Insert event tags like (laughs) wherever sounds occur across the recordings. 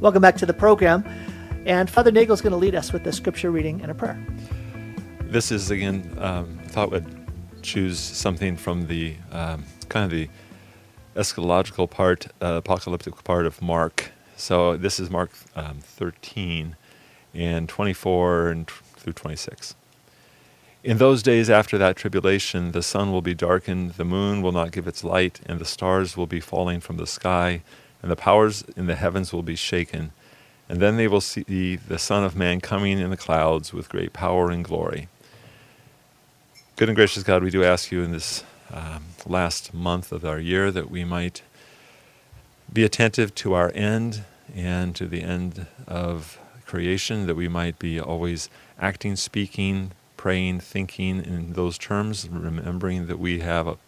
Welcome back to the program. And Father Nagel is going to lead us with the scripture reading and a prayer. This is, again, um, I thought would choose something from the um, kind of the eschatological part, uh, apocalyptic part of Mark. So this is Mark um, 13 and 24 and t- through 26. In those days after that tribulation, the sun will be darkened, the moon will not give its light, and the stars will be falling from the sky, and the powers in the heavens will be shaken. And then they will see the Son of Man coming in the clouds with great power and glory. Good and gracious God, we do ask you in this um, last month of our year that we might be attentive to our end and to the end of creation, that we might be always acting, speaking, praying, thinking in those terms, remembering that we have a,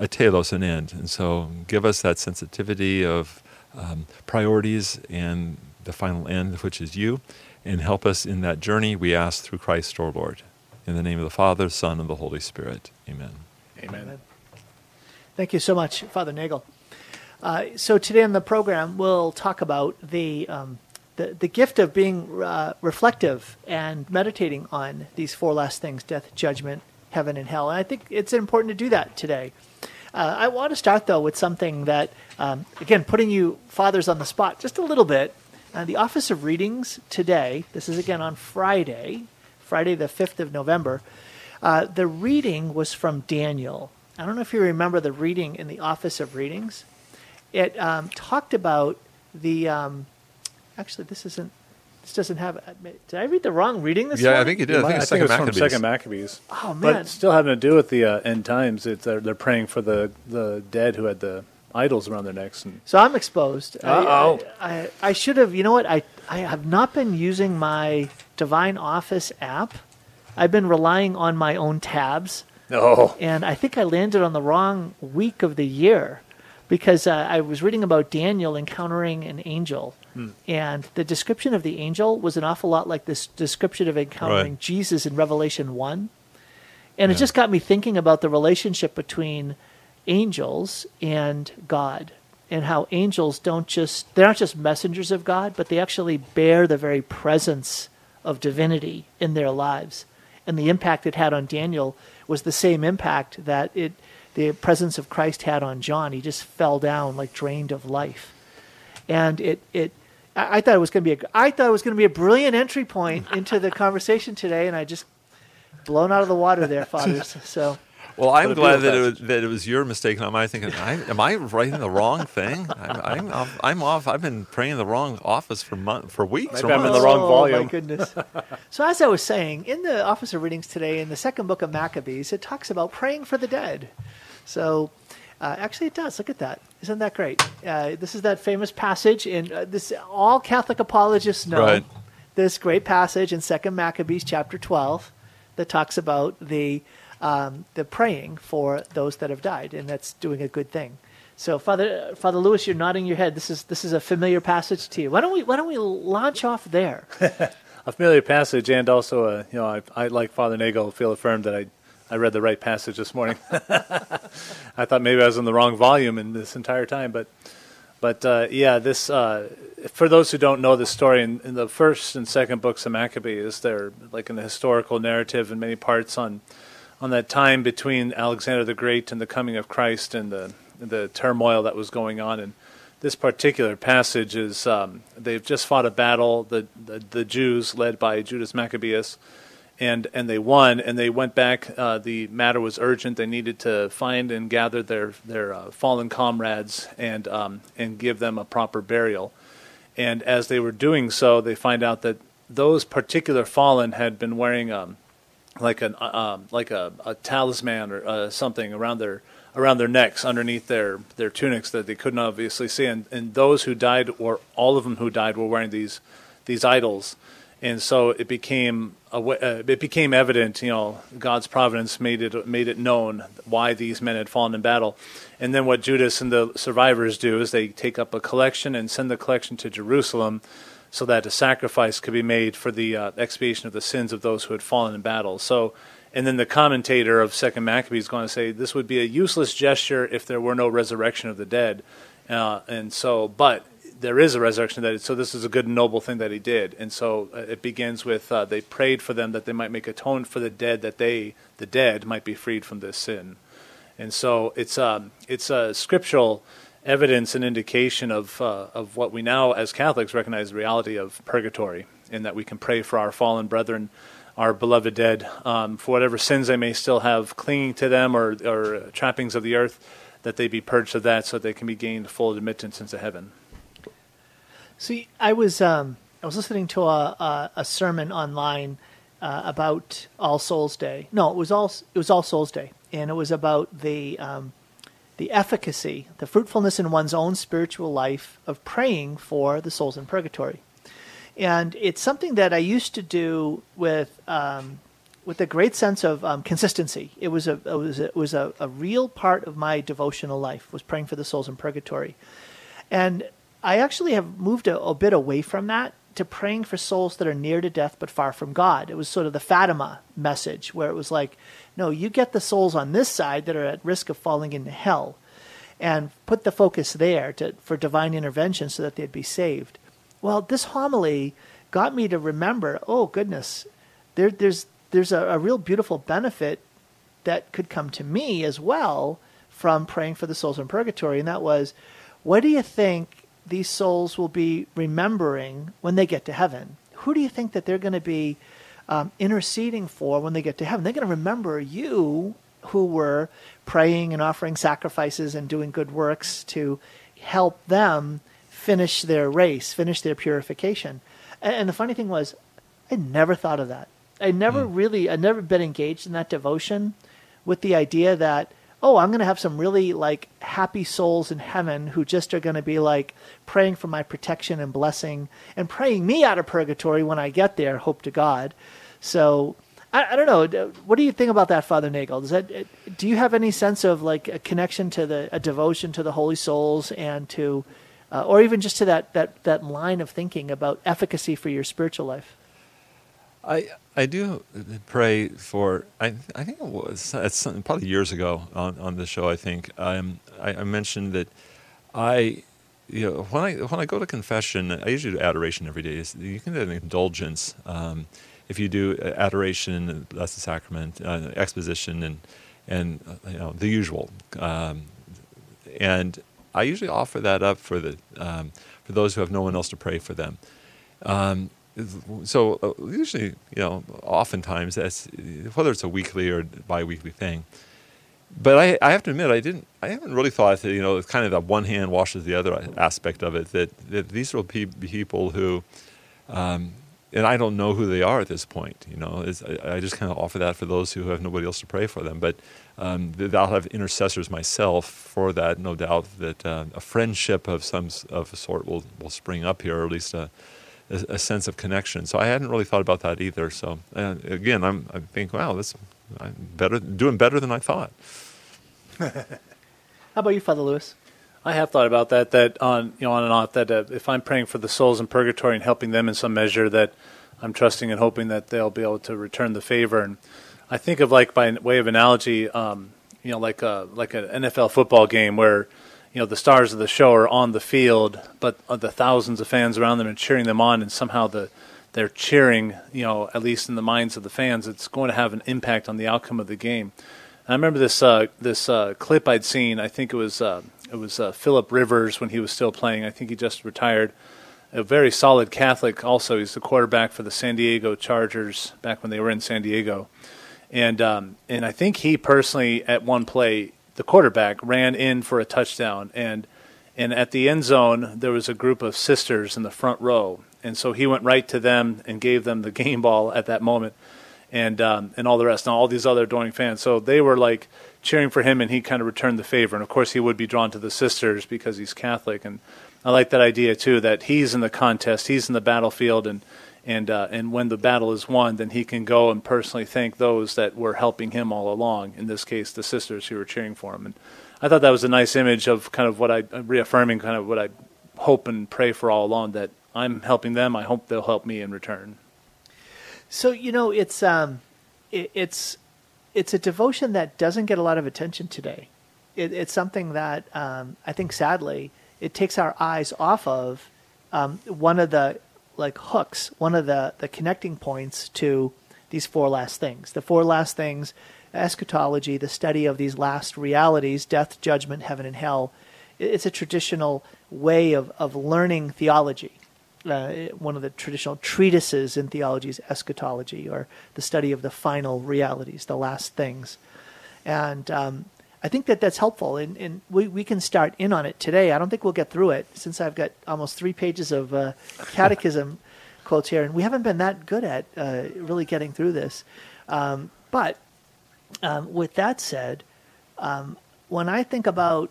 a telos, an end. And so give us that sensitivity of um, priorities and the final end, which is you, and help us in that journey, we ask through Christ our Lord. In the name of the Father, Son, and the Holy Spirit. Amen. Amen. Amen. Thank you so much, Father Nagel. Uh, so today on the program, we'll talk about the um, the, the gift of being uh, reflective and meditating on these four last things: death, judgment, heaven, and hell. And I think it's important to do that today. Uh, I want to start though with something that, um, again, putting you fathers on the spot just a little bit. Uh, the Office of Readings today. This is again on Friday, Friday the fifth of November. Uh, the reading was from Daniel. I don't know if you remember the reading in the Office of Readings. It um, talked about the. Um, actually, this isn't. This doesn't have. Uh, did I read the wrong reading this Yeah, morning? I think you did. I think, I it's think Second it's from Second Maccabees. Oh man! But still having to do with the uh, end times. It's they're, they're praying for the, the dead who had the idols around their necks. And So I'm exposed. I- Uh-oh. I, I, I should have. You know what? I I have not been using my Divine Office app. I've been relying on my own tabs, no, and I think I landed on the wrong week of the year because uh, I was reading about Daniel encountering an angel, Hmm. and the description of the angel was an awful lot like this description of encountering Right. Jesus in Revelation one, and it just got me thinking about the relationship between angels and God, and how angels don't just they're not just messengers of God, but they actually bear the very presence of divinity in their lives. And the impact it had on Daniel was the same impact that it the presence of Christ had on John. He just fell down like drained of life. And it it I, I thought it was going to be a I thought it was going to be a brilliant entry point (laughs) into the conversation today, and I just blown out of the water there, (laughs) fathers. So Well, I'm glad that it, was, that it was your mistake. And I'm thinking, I, am I writing the wrong thing? I'm, I'm, off, I'm off. I've been praying the wrong office for month, for weeks. Maybe or I'm in the wrong volume. Oh. My goodness. so as I was saying, in the Office of Readings today, in the second book of Maccabees, it talks about praying for the dead. So uh, actually, it does. Look at that. Isn't that great? Uh, this is that famous passage, and uh, this all Catholic apologists know Right. this great passage in Second Maccabees chapter twelve that talks about the um, the praying for those that have died, and that's doing a good thing. So, Father Father Lewis, you're nodding your head. This is this is a familiar passage to you. Why don't we Why don't we launch off there? (laughs) a familiar passage, and also, uh, you know, I, I like Father Nagel feel affirmed that I, I read the right passage this morning. (laughs) I thought maybe I was in the wrong volume in this entire time, but, but uh, yeah, this uh, for those who don't know the story, in, in the first and second books of Maccabees, they're like an historical narrative in many parts on, on that time between Alexander the Great and the coming of Christ and the the turmoil that was going on and this particular passage is um, they've just fought a battle the, the the Jews led by Judas Maccabeus and and they won and they went back uh, the matter was urgent. They needed to find and gather their their uh, fallen comrades and um, and give them a proper burial. And as they were doing so they find out that those particular fallen had been wearing um, like an uh, um, like a, a talisman or uh, something around their around their necks underneath their their tunics that they couldn't obviously see. And, and those who died or all of them who died were wearing these these idols and so it became uh, it became evident you know God's providence made it made it known why these men had fallen in battle and then what Judas and the survivors do is they take up a collection and send the collection to Jerusalem so that a sacrifice could be made for the uh, expiation of the sins of those who had fallen in battle so and then the commentator of Second Maccabees is going to say this would be a useless gesture if there were no resurrection of the dead. Uh, and so, but there is a resurrection. That so this is a good and noble thing that he did, and so uh, it begins with uh, they prayed for them that they might make atonement for the dead, that they the dead might be freed from this sin, and so it's um, it's a scriptural evidence and indication of uh, of what we now as Catholics recognize the reality of purgatory, in that we can pray for our fallen brethren our beloved dead um, for whatever sins they may still have clinging to them or, or trappings of the earth, that they be purged of that so that they can be gained full admittance into heaven. See, I was um, I was listening to a a, a sermon online uh, about All Souls Day. No, it was all it was All Souls Day, and it was about the um, the efficacy, the fruitfulness in one's own spiritual life of praying for the souls in purgatory and it's something that I used to do with um, with a great sense of um, consistency. It was a it was a, it was a, a real part of my devotional life was praying for the souls in purgatory, and I actually have moved a, a bit away from that to praying for souls that are near to death but far from God. It was sort of the Fatima message where it was like, no, you get the souls on this side that are at risk of falling into hell, and put the focus there to, for divine intervention so that they'd be saved. Well, this homily got me to remember, oh goodness, there, there's there's a, a real beautiful benefit that could come to me as well from praying for the souls in purgatory, and that was, what do you think these souls will be remembering when they get to heaven? Who do you think that they're going to be um, interceding for when they get to heaven? They're going to remember you who were praying and offering sacrifices and doing good works to help them finish their race, finish their purification. And, and the funny thing was, I never thought of that. I never mm. really, I never been engaged in that devotion with the idea that, oh, I'm going to have some really like happy souls in heaven who just are going to be like praying for my protection and blessing and praying me out of purgatory when I get there, hope to God. So I, I, don't know. What do you think about that, Father Nagel? Does that do you have any sense of like a connection to the a devotion to the holy souls and to uh, or even just to that, that, that line of thinking about efficacy for your spiritual life? I I do pray for I I think it was it's probably years ago on, on the show I think um, I, I mentioned that I you know when I when I go to confession I usually do adoration every day you can do an indulgence um, if you do adoration that's the sacrament uh, exposition and and you know the usual um, and I usually offer that up for the um, for those who have no one else to pray for them. So uh, usually, you know, oftentimes whether it's a weekly or bi-weekly thing. But I, I have to admit, I didn't. I haven't really thought that you know, it's kind of that one hand washes the other aspect of it. That, that these be people who, um, and I don't know who they are at this point. You know, I, I, just kind of offer that for those who have nobody else to pray for them. But um, I'll have intercessors myself for that. No doubt that uh, a friendship of some of a sort will will spring up here, or at least a, a, a sense of connection. So I hadn't really thought about that either. So uh, again, I'm I think, wow, this I'm better doing better than I thought. (laughs) How about you, Father Lewis? I have thought about that. That on you know on and off. That uh, if I'm praying for the souls in purgatory and helping them in some measure, that I'm trusting and hoping that they'll be able to return the favor. And I think of like by way of analogy, um, you know, like a like an NFL football game where you know the stars of the show are on the field, but the thousands of fans around them and cheering them on, and somehow the they're cheering, you know, at least in the minds of the fans, it's going to have an impact on the outcome of the game. And I remember this uh, this uh, clip I'd seen. I think it was uh, it was uh, Philip Rivers when he was still playing. I think he just retired. A very solid Catholic. Also, he's the quarterback for the San Diego Chargers back when they were in San Diego, and um, and I think he personally at one play the quarterback ran in for a touchdown and and at the end zone there was a group of sisters in the front row and so he went right to them and gave them the (laughs) game ball at that moment and um, and all the rest and all these other adoring fans so they were like cheering for him, and he kind of returned the favor. And of course, he would be drawn to the sisters because he's Catholic. And I like that idea too that he's in the contest, he's in the battlefield, and and uh, and when the battle is won, then he can go and personally thank those that were helping him all along. In this case, the sisters who were cheering for him. And I thought that was a nice image of kind of what I reaffirming kind of what I hope and pray for all along that I'm helping them. I hope they'll help me in return. So you know, it's um, it, it's it's a devotion that doesn't get a lot of attention today. It, it's something that um, I think, sadly, it takes our eyes off of um, one of the like hooks, one of the the connecting points to these four last things. The four last things, eschatology, the study of these last realities, death, judgment, heaven, and hell. It's a traditional way of, of learning theology. Uh, one of the traditional treatises in theology is eschatology, or the study of the final realities, the last things. And um, I think that that's helpful, and, and we, we can start in on it today. I don't think we'll get through it since I've got almost three pages of uh, (laughs) catechism quotes here, and we haven't been that good at uh, really getting through this. Um, but um, with that said, um, when I think about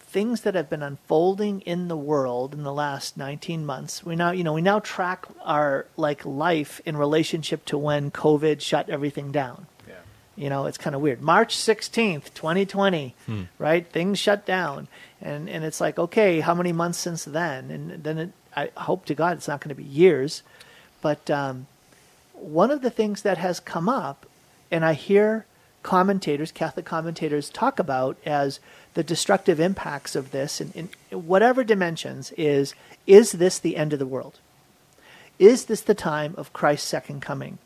things that have been unfolding in the world in the last 19 months, we now you know we now track our like life in relationship to when COVID shut everything down. You know, it's kind of weird. March 16th, 2020, Hmm. right? Things shut down. And and it's like, okay, how many months since then? And then it, I hope to God it's not going to be years. But um, one of the things that has come up, and I hear commentators, Catholic commentators, talk about as the destructive impacts of this in, in whatever dimensions is is this the end of the world? Is this the time of Christ's second coming?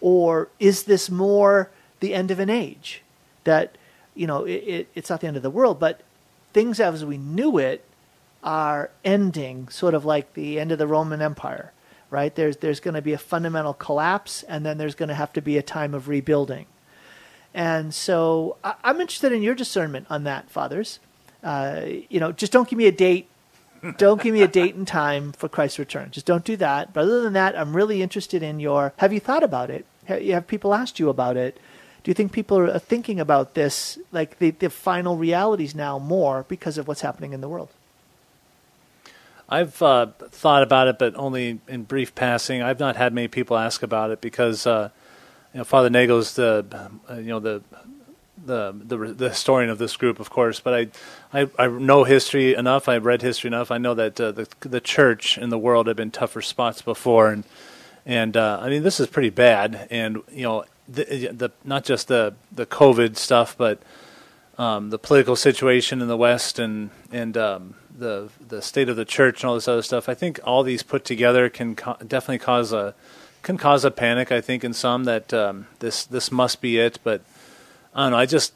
Or is this more the end of an age? That, you know, it, it, it's not the end of the world, but things as we knew it are ending, sort of like the end of the Roman Empire, right? There's, there's going to be a fundamental collapse, and then there's going to have to be a time of rebuilding. And so I, I'm interested in your discernment on that, fathers. Uh, you know, just don't give me a date. Don't give me a date and time for Christ's return. Just don't do that. But other than that, I'm really interested in your. Have you thought about it? Have people asked you about it? Do you think people are thinking about this, like the, the final realities now, more because of what's happening in the world? I've uh, thought about it, but only in brief passing. I've not had many people ask about it because uh, you know Father Nagel's the uh, you know the the the the historian of this group, of course. But I I, I know history enough. I've read history enough. I know that uh, the the church and the world have been tougher spots before, and and uh, I mean this is pretty bad. And you know the, the not just the the COVID stuff, but um, the political situation in the West and and um, the the state of the church and all this other stuff. I think all these put together can co- definitely cause a can cause a panic. I think in some that um, this this must be it. But I don't know. I just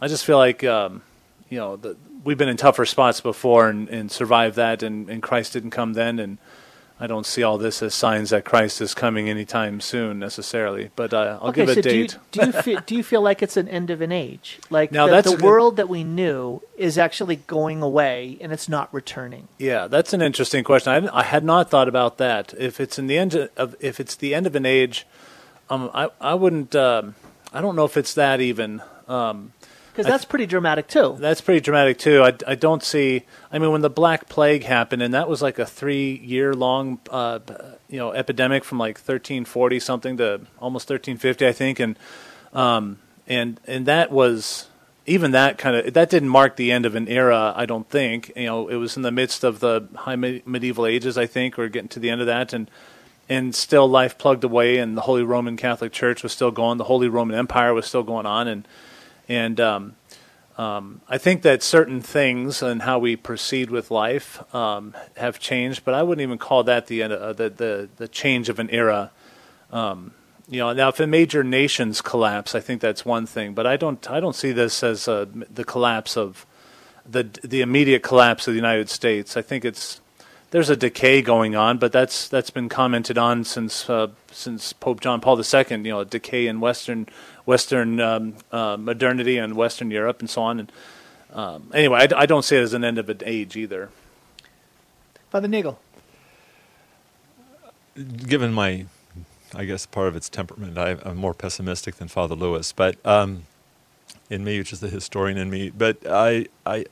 I just feel like um, you know the, we've been in tougher spots before and, and survived that, and, and Christ didn't come then, and I don't see all this as signs that Christ is coming anytime soon necessarily. But uh, I'll okay, give a so do you, date. do you feel, (laughs) do you feel like it's an end of an age? Like Now, the, that's the good- world that we knew is actually going away and it's not returning. Yeah, that's an interesting question. I, I had not thought about that. If it's in the end of if it's the end of an age, um, I I wouldn't. Um, I don't know if it's that even. Um, Because that's pretty dramatic too. that's pretty dramatic too. I, I don't see. I mean, when the Black Plague happened, and that was like a three-year long, uh, you know, epidemic from like 1340 something to almost 1350, I think, and um, and and that was even that kind of that didn't mark the end of an era. I don't think. You know, it was in the midst of the high me- medieval ages, I think, or getting to the end of that, and and still life plugged away, and the Holy Roman Catholic Church was still going. The Holy Roman Empire was still going on, and and um, um, I think that certain things and how we proceed with life um, have changed, but I wouldn't even call that the uh, the, the the change of an era. Um, you know, now if a major nations collapse, I think that's one thing, but I don't I don't see this as uh, the collapse of the the immediate collapse of the United States. I think it's there's a decay going on, but that's that's been commented on since uh, since Pope John Paul II. You know, a decay in Western Western um, uh, modernity and Western Europe and so on. And um, anyway, I don't see it as an end of an age either. Father Nagel. given my, I guess part of its temperament, I, I'm more pessimistic than Father Lewis, but um, in me, which is the historian in me, but I, I,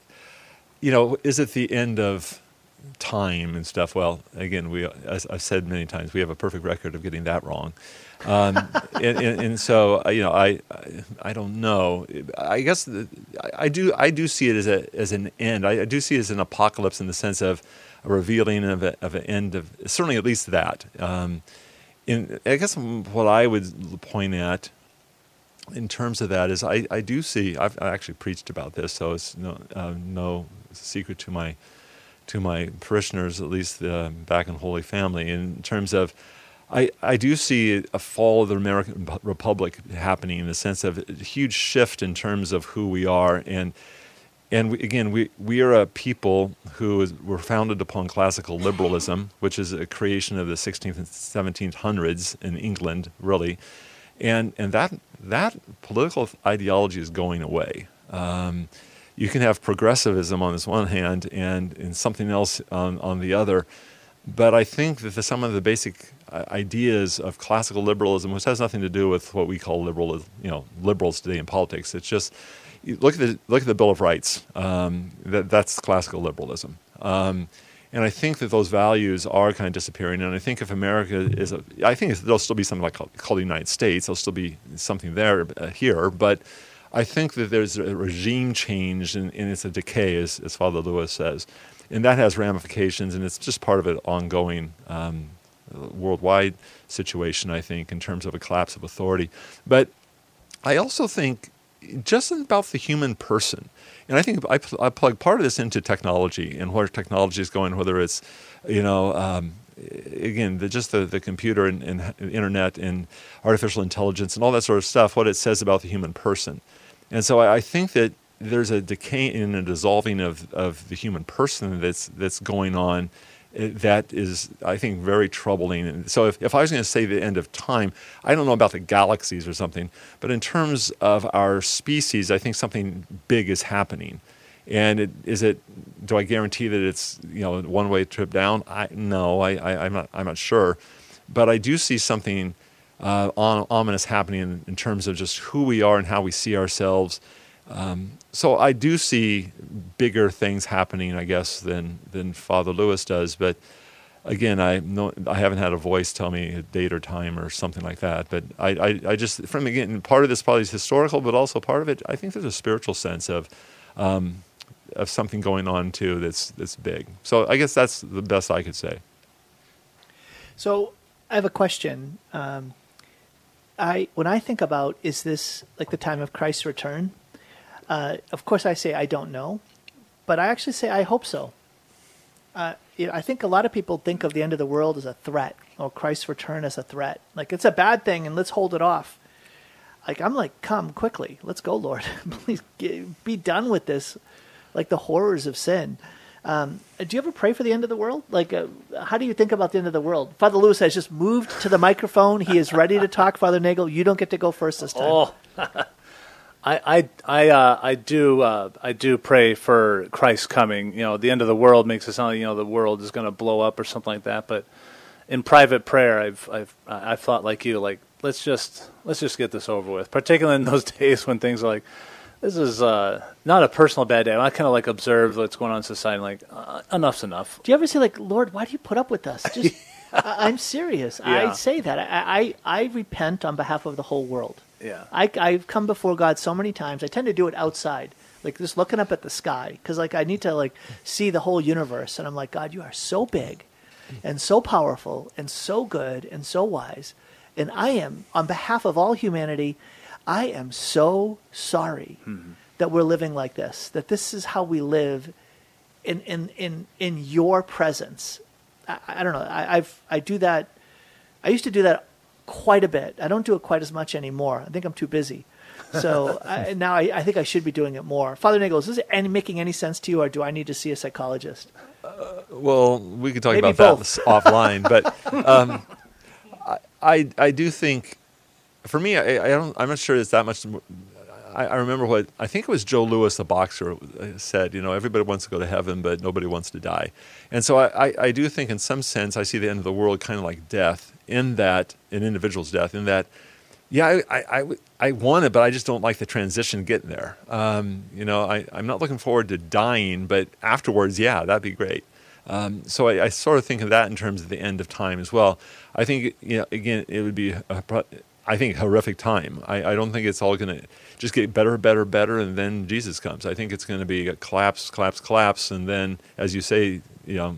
you know, is it the end of time and stuff? Well, again, we, as I've said many times, we have a perfect record of getting that wrong. Um, (laughs) and, and, and so, uh, you know, I, I, I don't know. I guess the, I, I do, I do see it as a, as an end. I, I do see it as an apocalypse in the sense of a revealing of, a, of an end of certainly at least that. Um, in, I guess what I would point at in terms of that is I, I do see I've I actually preached about this, so it's no uh, no secret to my to my parishioners, at least uh, back in Holy Family, in terms of. I, I do see a fall of the American Republic happening in the sense of a huge shift in terms of who we are. And, and we, again, we, we are a people who is, were founded upon classical liberalism, which is a creation of the 16th and 1700s in England, really. And, and that, that political ideology is going away. Um, you can have progressivism on this one hand and, and something else on, on the other. But I think that the, some of the basic ideas of classical liberalism, which has nothing to do with what we call liberal, you know, liberals today in politics, it's just look at the look at the Bill of Rights. Um, that, that's classical liberalism. Um, and I think that those values are kind of disappearing. And I think if America is, a, I think there'll still be something like called, called the United States. There'll still be something there uh, here, but I think that there's a regime change and, and it's a decay, as, as, Father Lewis says, and that has ramifications, and it's just part of an ongoing um, worldwide situation. I think in terms of a collapse of authority, but I also think just about the human person. And I think I, I plug part of this into technology and where technology is going, whether it's, you know, um, again, the, just the, the computer and, and, internet and artificial intelligence and all that sort of stuff, what it says about the human person. And so I, I think that there's a decay and a dissolving of, of the human person that's, that's going on that is, I think, very troubling. And so, if, if I was going to say the end of time, I don't know about the galaxies or something, but in terms of our species, I think something big is happening. And it, is it? Do I guarantee that it's you know one way trip down? I no, I, I am not I'm not sure, but I do see something uh, ominous happening in, in, terms of just who we are and how we see ourselves. Um, so I do see bigger things happening, I guess, than than Father Lewis does. But again, I no, I haven't had a voice tell me a date or time or something like that. But I, I, I just from again part of this probably is historical, but also part of it, I think there's a spiritual sense of. Um, of something going on too that's that's big. So I guess that's the best I could say. So I have a question. Um, I when I think about is this like the time of Christ's return? Uh, of course, I say I don't know, but I actually say I hope so. Uh, I think a lot of people think of the end of the world as a threat, or Christ's return as a threat. Like it's a bad thing, and let's hold it off. Like I'm like, come quickly, let's go, Lord, (laughs) please get, be done with this, like the horrors of sin. Um, do you ever pray for the end of the world? Like, uh, how do you think about the end of the world? Father Lewis has just moved to the microphone. He is ready to talk. Father Nagel, you don't get to go first this time. Oh. (laughs) I I I, uh, I do uh, I do pray for Christ's coming. You know, the end of the world makes it sound like you know the world is going to blow up or something like that. But in private prayer, I've I've I've thought like you, like let's just let's just get this over with. Particularly in (laughs) those days when things are like this is uh, not a personal bad day. I kind of like observe what's going on in society. Like uh, enough's enough. Do you ever say like, Lord, why do you put up with us? Just (laughs) I, am serious. Yeah. I say that. I, I I repent on behalf of the whole world. Yeah. I, I've come before God so many times. I tend to do it outside, like just looking up at the sky, because like I need to like see the whole universe, and I'm like, God, you are so big, and so powerful, and so good, and so wise, and I am on behalf of all humanity. I am so sorry mm-hmm. that we're living like this. That this is how we live, in in in in your presence. I, I don't know. I, I've I do that. I used to do that quite a bit. I don't do it quite as much anymore. I think I'm too busy. So (laughs) I, now I, I, think I should be doing it more. Father Nicholas, is this any, making any sense to you, or do I need to see a psychologist? Uh, well, we could talk Maybe about both. that (laughs) offline, but (laughs) um, I, I, I do think, for me, I, I don't. I'm not sure it's that much. I, I remember what I think it was Joe Louis, the boxer, said. You know, everybody wants to go to heaven, but nobody wants to die. And so I, I, I do think, in some sense, I see the end of the world kind of like death in that an individual's death. In that, yeah, I, I, I, want it, but I just don't like the transition getting there. Um, you know, I, I'm not looking forward to dying, but afterwards, yeah, that'd be great. Um, so I, I, sort of think of that in terms of the end of time as well. I think, you know, again, it would be, a, I think, horrific time. I, I don't think it's all going to just get better, better, better, and then Jesus comes. I think it's going to be a collapse, collapse, collapse, and then, as you say, you know,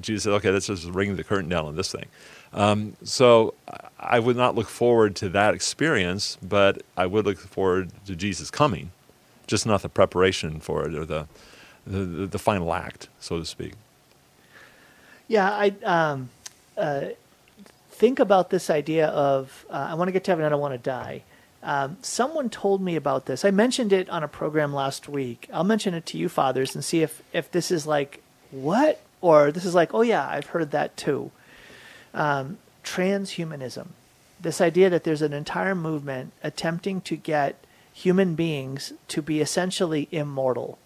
Jesus said, "Okay, let's just ring the curtain down on this thing." Um, so I would not look forward to that experience, but I would look forward to Jesus coming, just not the preparation for it or the the, the, final act, so to speak. Yeah, I um, uh, think about this idea of uh, I want to get to heaven, I don't want to die. Um, someone told me about this. I mentioned it on a program last week. I'll mention it to you, fathers, and see if if this is like what or this is like oh yeah, I've heard that too. Um, transhumanism, this idea that there's an entire movement attempting to get human beings to be essentially immortal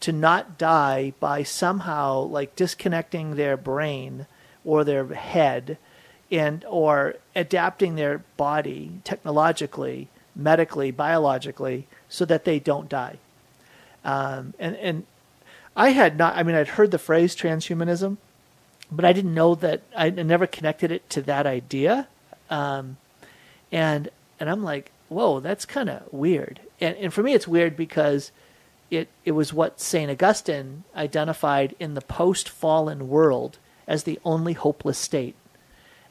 to not die by somehow like disconnecting their brain or their head and or adapting their body technologically, medically, biologically, so that they don't die. Um, and and I had not. I mean, I'd heard the phrase transhumanism, but I didn't know that. I never connected it to that idea. Um, and and I'm like, whoa, that's kind of weird. And and for me, it's weird because it it was what Saint Augustine identified in the post-fallen world as the only hopeless state.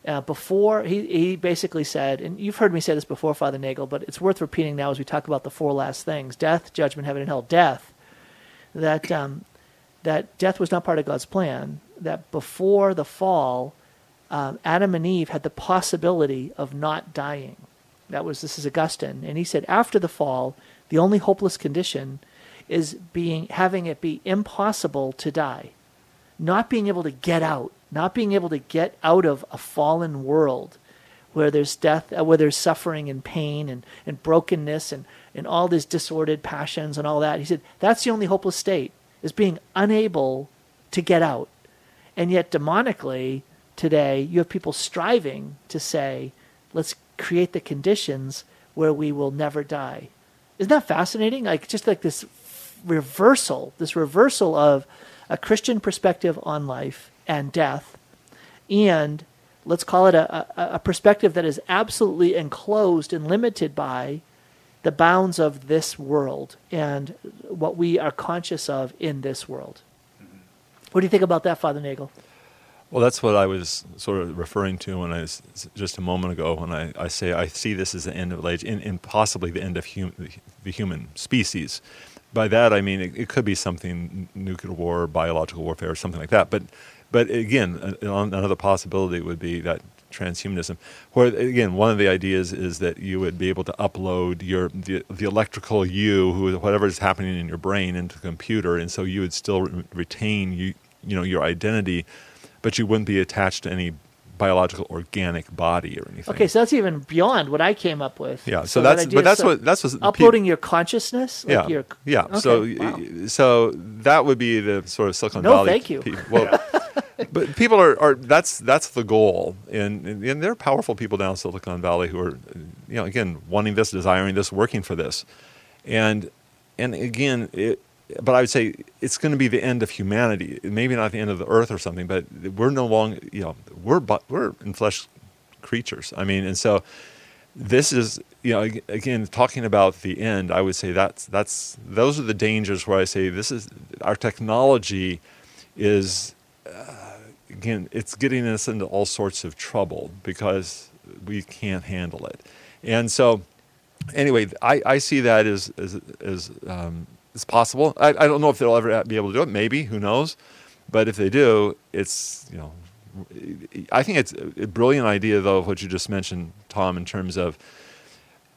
Uh, before he he basically said, and you've heard me say this before, Father Nagel, but it's worth repeating now as we talk about the four last things: death, judgment, heaven, and hell. Death. That um, that death was not part of God's plan. That before the fall, um, Adam and Eve had the possibility of not dying. That was this is Augustine, and he said after the fall, the only hopeless condition is being having it be impossible to die, not being able to get out not being able to get out of a fallen world where there's death, uh, where there's suffering and pain and, and brokenness and, and all these disordered passions and all that. He said that's the only hopeless state, is being unable to get out. And yet, demonically, today, you have people striving to say, let's create the conditions where we will never die. Isn't that fascinating? Like, just like this reversal, this reversal of a Christian perspective on life and death, and let's call it a, a, a perspective that is absolutely enclosed and limited by the bounds of this world and what we are conscious of in this world. What do you think about that, Father Nagel? Well, that's what I was sort of referring to when I was just a moment ago when I, I say I see this as the end of age and, and possibly the end of hum, the human species. By that I mean it, it could be something nuclear war, biological warfare, or something like that. But but again, uh, another possibility would be that transhumanism, where again one of the ideas is that you would be able to upload your the, the electrical you, who whatever is happening in your brain, into the computer, and so you would still retain you you know your identity, but you wouldn't be attached to any biological organic body or anything. Okay, so that's even beyond what I came up with. Yeah, so, so that's that but that's so what that's what uploading your consciousness. Like yeah, your, yeah. Okay, so wow. so that would be the sort of Silicon no, Valley. thank you. Well, (laughs) but people are, are that's that's the goal, and, and and there are powerful people down in Silicon Valley who are, you know, again wanting this, desiring this, working for this, and and again it. But I would say it's going to be the end of humanity. Maybe not the end of the earth or something, but we're no longer, you know, we're we're in flesh creatures. I mean, and so this is you know again talking about the end i would say that's that's those are the dangers where i say this is our technology is again, it's getting us into all sorts of trouble because we can't handle it. And so, anyway, I, I see that as as as, um, as possible. I, I don't know if they'll ever be able to do it. Maybe who knows? But if they do, it's you know, I think it's a brilliant idea though of what you just mentioned, Tom, in terms of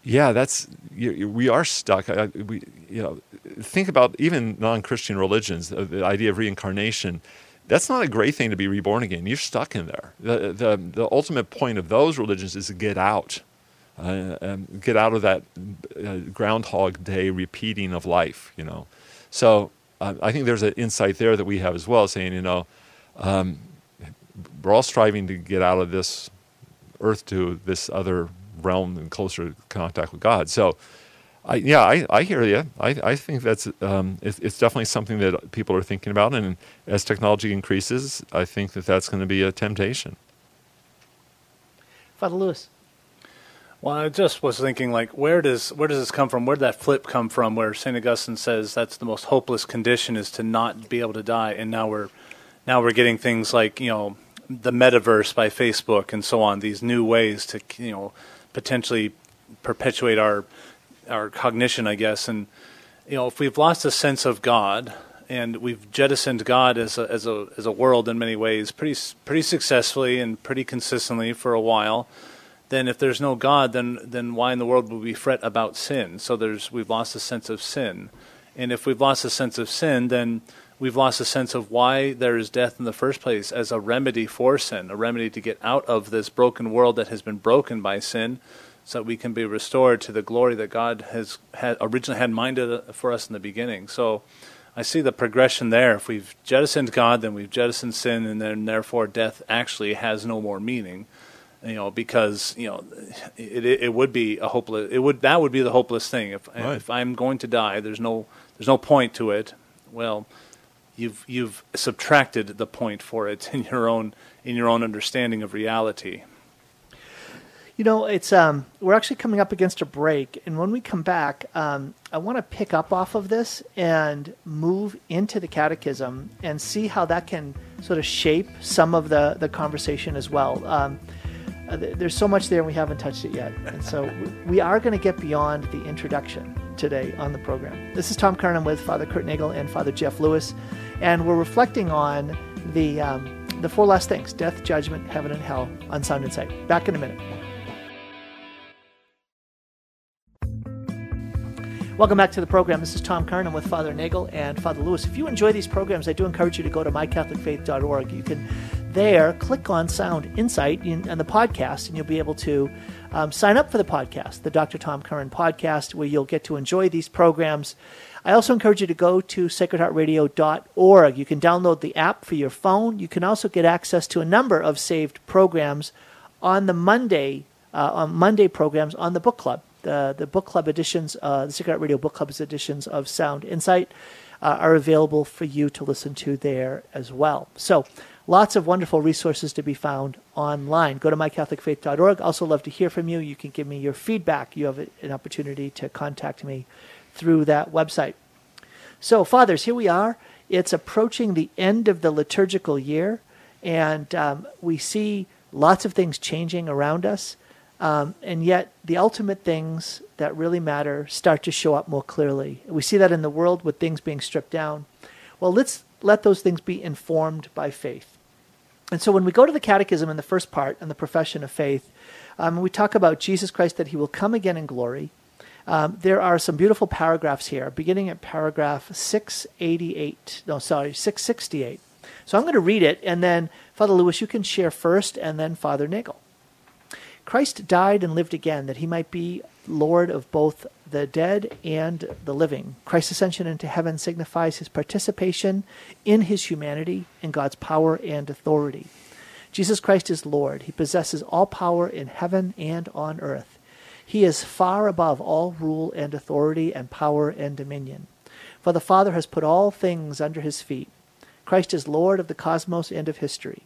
yeah, that's we are stuck. we, you know, think about even non-Christian religions, the idea of reincarnation that's not a great thing to be reborn again. You're stuck in there. The, the, the ultimate point of those religions is to get out, uh, um, get out of that uh, Groundhog Day repeating of life, you know. So uh, I think there's an insight there that we have as well, saying, you know, um, we're all striving to get out of this earth to this other realm and closer contact with God. So I, yeah, I, I hear you. I, I think that's um, it, it's definitely something that people are thinking about, and as technology increases, I think that that's going to be a temptation. Father Lewis. Well, I just was thinking, like, where does where does this come from? Where did that flip come from? Where Saint Augustine says that's the most hopeless condition is to not be able to die, and now we're now we're getting things like you know the metaverse by Facebook and so on. These new ways to you know potentially perpetuate our our cognition, I guess. And you know, if we've lost a sense of God and we've jettisoned God as a, as a as a world in many ways, pretty pretty successfully and pretty consistently for a while. Then, if there's no God, then then why in the world would we fret about sin? So there's we've lost a sense of sin, and if we've lost a sense of sin, then we've lost a sense of why there is death in the first place as a remedy for sin, a remedy to get out of this broken world that has been broken by sin, so that we can be restored to the glory that God has had originally had minded for us in the beginning. So I see the progression there. If we've jettisoned God, then we've jettisoned sin, and then therefore death actually has no more meaning. You know, because you know, it, it, it would be a hopeless. It would that would be the hopeless thing. If right. if I'm going to die, there's no there's no point to it. Well, you've you've subtracted the point for it in your own in your own understanding of reality. You know, it's um, we're actually coming up against a break, and when we come back, um, I want to pick up off of this and move into the catechism and see how that can sort of shape some of the the conversation as well. Um, uh, there's so much there, and we haven't touched it yet, and so (laughs) we are going to get beyond the introduction today on the program. This is Tom Curran with Father Kurt Nagel and Father Jeff Lewis, and we're reflecting on the um, the four last things: death, judgment, heaven, and hell on Sound Insight. Back in a minute. Welcome back to the program. This is Tom Curran. I'm with Father Nagel and Father Lewis. If you enjoy these programs, I do encourage you to go to mycatholicfaith.org. You can there click on Sound Insight and the podcast, and you'll be able to um, sign up for the podcast, the Dr. Tom Curran podcast, where you'll get to enjoy these programs. I also encourage you to go to sacredheartradio.org. You can download the app for your phone. You can also get access to a number of saved programs on the Monday uh, on Monday programs on the book club the the book club editions, uh, the Sacred Heart Radio book club's editions of Sound Insight uh, are available for you to listen to there as well. So. Lots of wonderful resources to be found online. Go to mycatholicfaith.org. Also, love to hear from you. You can give me your feedback. You have an opportunity to contact me through that website. So, fathers, here we are. It's approaching the end of the liturgical year, and um, we see lots of things changing around us. Um, and yet, the ultimate things that really matter start to show up more clearly. We see that in the world with things being stripped down. Well, let's let those things be informed by faith. And so, when we go to the Catechism in the first part and the profession of faith, um, we talk about Jesus Christ that he will come again in glory. Um, there are some beautiful paragraphs here, beginning at paragraph 688. No, sorry, 668. So I'm going to read it, and then Father Lewis, you can share first, and then Father Nagel. Christ died and lived again that he might be Lord of both the dead and the living. Christ's ascension into heaven signifies his participation in his humanity and God's power and authority. Jesus Christ is Lord. He possesses all power in heaven and on earth. He is far above all rule and authority and power and dominion. For the Father has put all things under his feet. Christ is Lord of the cosmos and of history.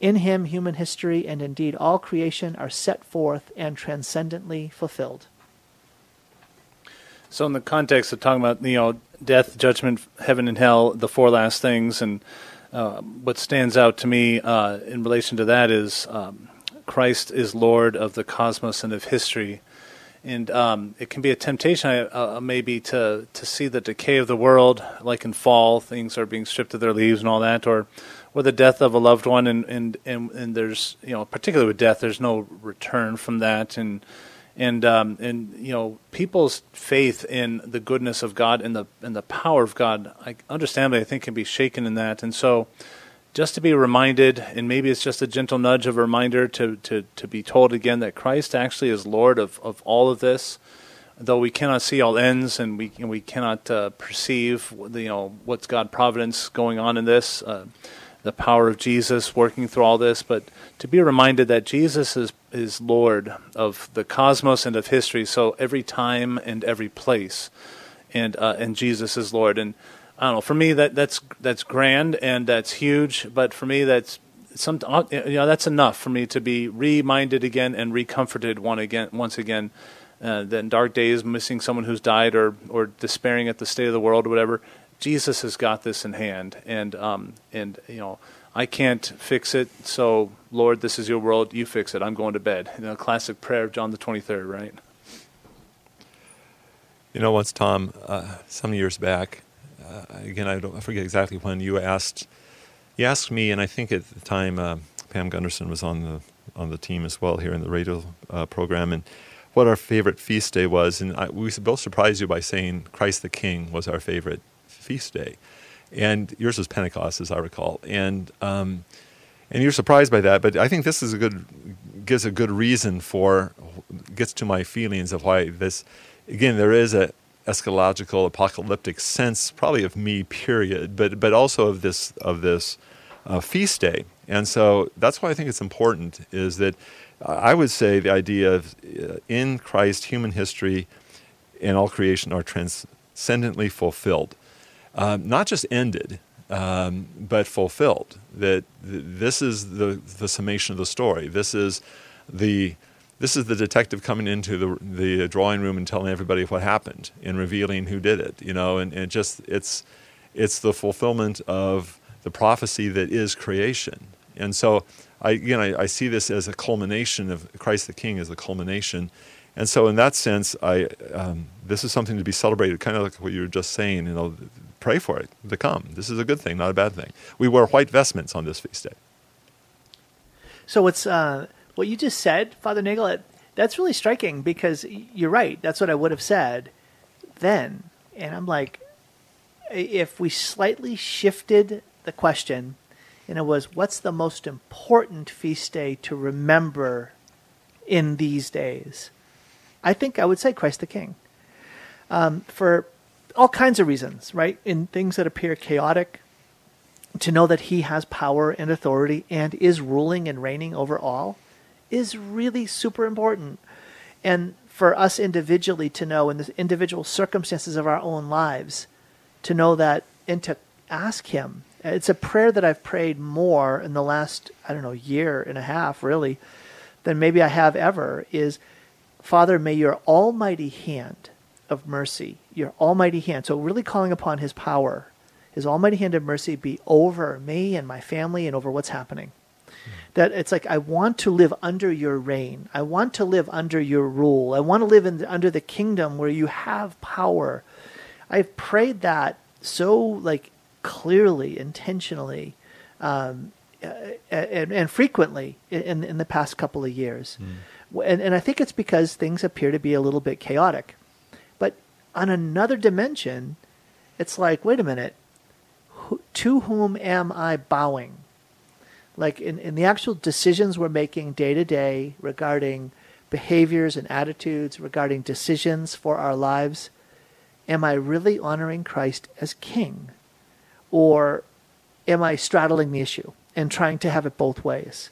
In him, human history and indeed all creation are set forth and transcendently fulfilled. So, in the context of talking about you know death, judgment, heaven, and hell, the four last things, and uh, what stands out to me uh, in relation to that is um, Christ is Lord of the cosmos and of history, and um, it can be a temptation uh, maybe to to see the decay of the world, like in fall, things are being stripped of their leaves and all that, or or the death of a loved one, and, and, and, and there's you know particularly with death, there's no return from that, and and um, and you know people's faith in the goodness of God and the and the power of God, I understandably I think can be shaken in that, and so just to be reminded, and maybe it's just a gentle nudge of a reminder to to to be told again that Christ actually is Lord of of all of this though we cannot see all ends and we and we cannot uh, perceive you know what's God providence going on in this. Uh, the power of Jesus working through all this, but to be reminded that Jesus is is Lord of the cosmos and of history. So every time and every place, and uh, and Jesus is Lord. And I don't know. For me, that that's that's grand and that's huge. But for me, that's some you know that's enough for me to be reminded again and recomforted one again once again. Uh, that in dark days, missing someone who's died or or despairing at the state of the world or whatever, Jesus has got this in hand, and um, and you know I can't fix it. So Lord, this is your world. You fix it. I'm going to bed. You know, classic prayer of John the 23rd, right? You know, once Tom, uh, some years back, uh, again, I I forget exactly when you asked, you asked me, and I think at the time uh, Pam Gunderson was on the on the team as well here in the radio uh, program, and what our favorite feast day was, and I, we both surprised you by saying Christ the King was our favorite feast day, and yours was Pentecost, as I recall, and um, and you're surprised by that, but I think this is a good gives a good reason for gets to my feelings of why this again there is a eschatological apocalyptic sense probably of me period but but also of this of this uh, feast day and so that's why I think it's important is that I would say the idea of uh, in Christ human history and all creation are transcendently fulfilled um, not just ended um, but fulfilled. That th- this is the the summation of the story. This is the this is the detective coming into the the drawing room and telling everybody what happened and revealing who did it. You know, and, and just it's it's the fulfillment of the prophecy that is creation. And so, I again, I, I see this as a culmination of Christ the King as a culmination. And so, in that sense, I um, this is something to be celebrated, kind of like what you were just saying. You know, pray for it to come. This is a good thing, not a bad thing. We wear white vestments on this feast day. So it's uh, what you just said, Father Nagel. That's really striking because you're right. That's what I would have said then, and I'm like, if we slightly shifted the question, and it was, what's the most important feast day to remember in these days? I think I would say Christ the King. Um, for all kinds of reasons, right? In things that appear chaotic, to know that he has power and authority and is ruling and reigning over all is really super important. And for us individually to know in the individual circumstances of our own lives, to know that and to ask him. It's a prayer that I've prayed more in the last, I don't know, year and a half, really, than maybe I have ever, is Father, may your almighty hand of mercy, your almighty hand. So, really calling upon his power, his almighty hand of mercy be over me and my family and over what's happening. That it's like, I want to live under your reign. I want to live under your rule. I want to live in, under the kingdom where you have power. I've prayed that so like clearly, intentionally, um, and, and, frequently in, in the past couple of years. Mm. And, and I think it's because things appear to be a little bit chaotic But on another dimension, it's like, wait a minute, who, to whom am I bowing? Like in, in the actual decisions we're making day to day regarding behaviors and attitudes, regarding decisions for our lives, am I really honoring Christ as king? Or am I straddling the issue and trying to have it both ways?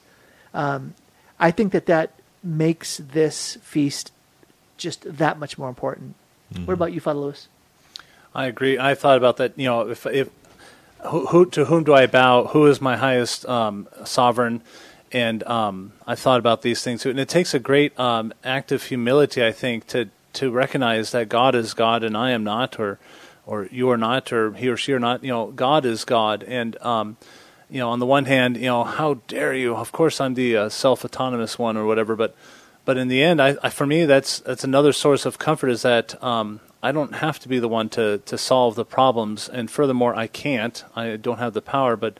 Um, I think that that makes this feast just that much more important. Mm-hmm. What about you, Father Lewis? I agree. I thought about that. You know, if if who, who to whom do I bow? Who is my highest um, sovereign? And um, I thought about these things, too. and it takes a great um, act of humility, I think, to to recognize that God is God and I am not, or or you are not, or he or she are not. You know, God is God, and um, you know, on the one hand, you know, how dare you? Of course, I'm the uh, self-autonomous one or whatever, but but in the end, I, I, for me, that's that's another source of comfort is that um, I don't have to be the one to to solve the problems, and furthermore, I can't. I don't have the power, but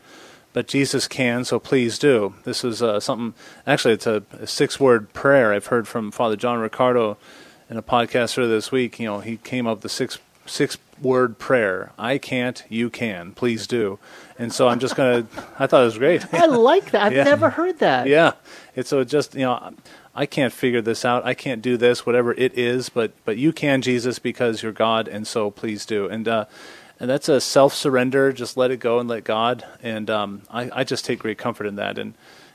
but Jesus can. So please do. This is uh, something. Actually, it's a, a six-word prayer I've heard from Father John Riccardo in a podcast earlier this week. You know, he came up with the six six word prayer. I can't, you can. Please do. And so I'm just gonna. (laughs) I thought it was great. I like that. I've (laughs) yeah. never heard that. Yeah. It's so just you know I can't figure this out. I can't do this, whatever it is, but but you can, Jesus, because you're God, and so please do. And uh, and that's a self surrender. Just let it go and let God. And um, I, I just take great comfort in that. And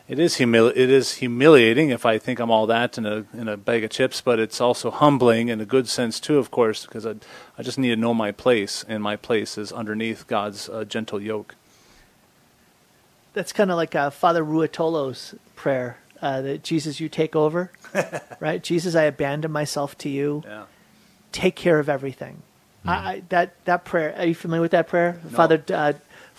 it is humili- it is humiliating if I think I'm all that in a in a bag of chips, but it's also humbling in a good sense too, of course, because I I just need to know my place, and my place is underneath God's uh, gentle yoke. That's kind of like uh, Father Ruotolo's prayer uh, that Jesus, you take over, (laughs) right? Jesus, I abandon myself to you. Yeah. Take care of everything. Mm. I, that that prayer. Are you familiar with that prayer, no. Father? Uh,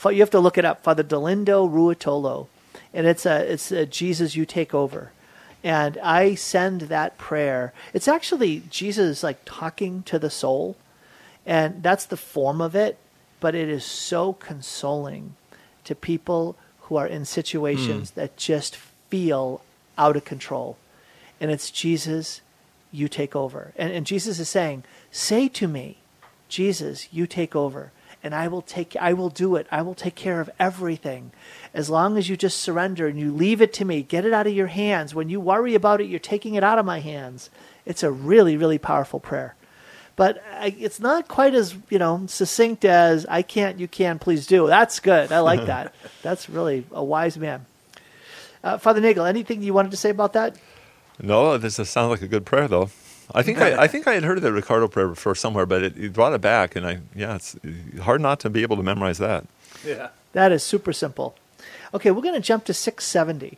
you have to look it up, Father Dolindo Ruotolo, and it's a it's a Jesus, you take over. And I send that prayer. It's actually Jesus like talking to the soul, and that's the form of it. but it is so consoling to people who are in situations that just feel out of control. And it's Jesus, you take over. And, and Jesus is saying, Say to me, Jesus, you take over. And I will take I will do it. I will take care of everything. As long as you just surrender and you leave it to me, get it out of your hands. When you worry about it, you're taking it out of my hands. It's a really, really powerful prayer. But I, it's not quite as, you know, succinct as I can't, you can, please do. That's good. I like (laughs) that. That's really a wise man. Uh, Father Nagel, anything you wanted to say about that? No, this does sound like a good prayer, though. I think I, I think I had heard of the Riccardo prayer before somewhere, but it, it brought it back, and I yeah, it's hard not to be able to memorize that. Yeah. That is super simple. Okay, we're going to jump to 670.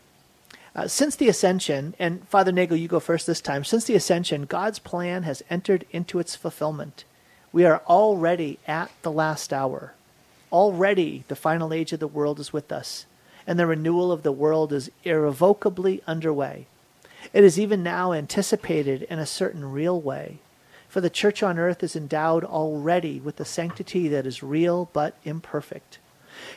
Uh, since the ascension, and Father Nagel, you go first this time. Since the ascension, God's plan has entered into its fulfillment. We are already at the last hour. Already, the final age of the world is with us, and the renewal of the world is irrevocably underway. It is even now anticipated in a certain real way, for the church on earth is endowed already with the sanctity that is real but imperfect.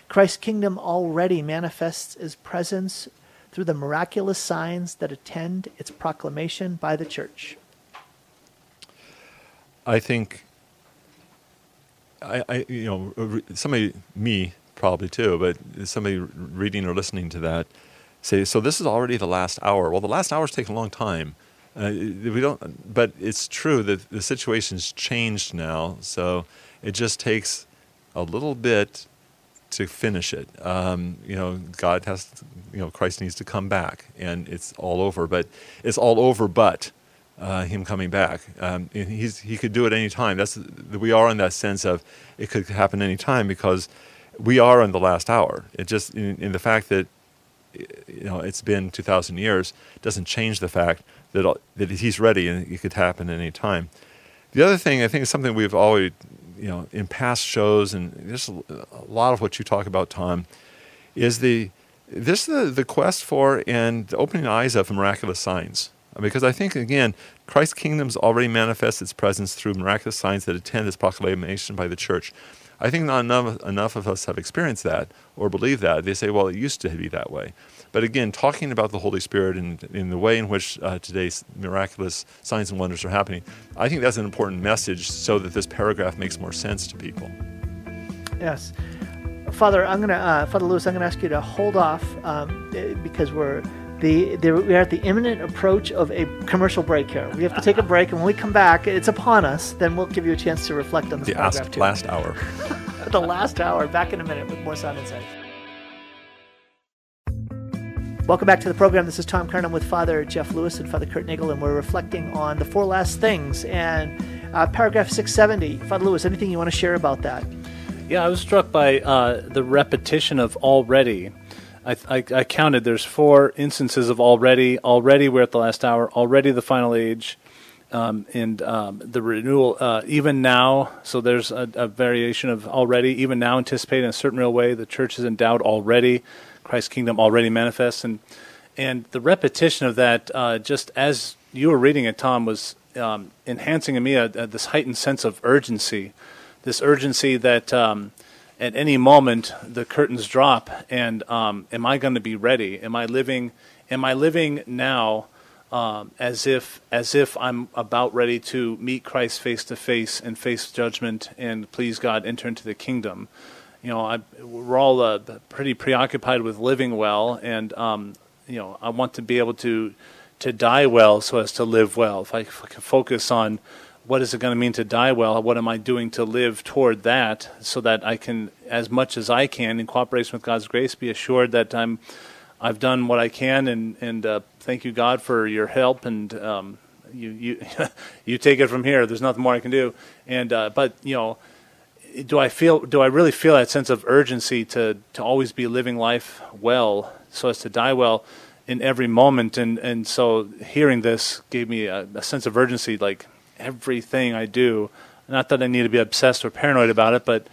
Christ's kingdom already manifests its presence through the miraculous signs that attend its proclamation by the church. I think I, I you know somebody me probably too, but somebody reading or listening to that say so this is already the last hour. Well, the last hour's taken a long time. Uh, we don't, but it's true that the situation's changed now, so it just takes a little bit to finish it. Um, you know, God has, to, you know, Christ needs to come back, and it's all over. But it's all over, but uh, Him coming back. Um, he's He could do it any time. That's we are in that sense of it could happen any time because we are in the last hour. It just in, in the fact that you know it's been 2,000 years doesn't change the fact that that He's ready and it could happen any time. The other thing I think is something we've always you know, in past shows and just a lot of what you talk about, Tom, is the this the the quest for and the opening eyes of miraculous signs. Because I think again, Christ's kingdom's already manifests its presence through miraculous signs that attend its proclamation by the church. I think not enough, enough of us have experienced that or believe that. They say, well, it used to be that way. But again, talking about the Holy Spirit and in the way in which uh, today's miraculous signs and wonders are happening, I think that's an important message so that this paragraph makes more sense to people. Yes. Father, I'm gonna, uh, Father Lewis, I'm gonna ask you to hold off um, eh, because we're the, the, we're at the imminent approach of a commercial break here. We have to take a break, and when we come back, it's upon us. Then we'll give you a chance to reflect on this the paragraph too. last hour. (laughs) the last hour. Back in a minute with more sound insights. Welcome back to the program. This is Tom Curran. I'm with Father Jeff Lewis and Father Kurt Nagel, and we're reflecting on the four last things. And uh, paragraph 670, Father Lewis, anything you want to share about that? Yeah, I was struck by uh, the repetition of already. I, I, I, counted there's four instances of already. Already we're at the last hour. Already the final age. Um, and um, the renewal, uh, even now, so there's a, a, variation of already, even now anticipated in a certain real way. The church is endowed already Christ's kingdom already manifests, and and the repetition of that, uh, just as you were reading it, Tom, was um, enhancing in me a, a, this heightened sense of urgency, this urgency that um, at any moment the curtains drop, and um, am I going to be ready? Am I living? Am I living now? Um, as if as if I'm about ready to meet Christ face to face and face judgment and please God enter into the kingdom you know, I, we're all uh, pretty preoccupied with living well, and um, you know, I want to be able to to die well so as to live well. If I, if I can focus on what is it going to mean to die well, what am I doing to live toward that, so that I can, as much as I can, in cooperation with God's grace, be assured that I'm I've done what I can, and and uh, thank you God for your help and. Um, you you (laughs) you take it from here. There's nothing more I can do. And uh, but you know, do I feel do I really feel that sense of urgency to to always be living life well so as to die well in every moment and and so hearing this gave me a, a sense of urgency like everything I do not that I need to be obsessed or paranoid about it but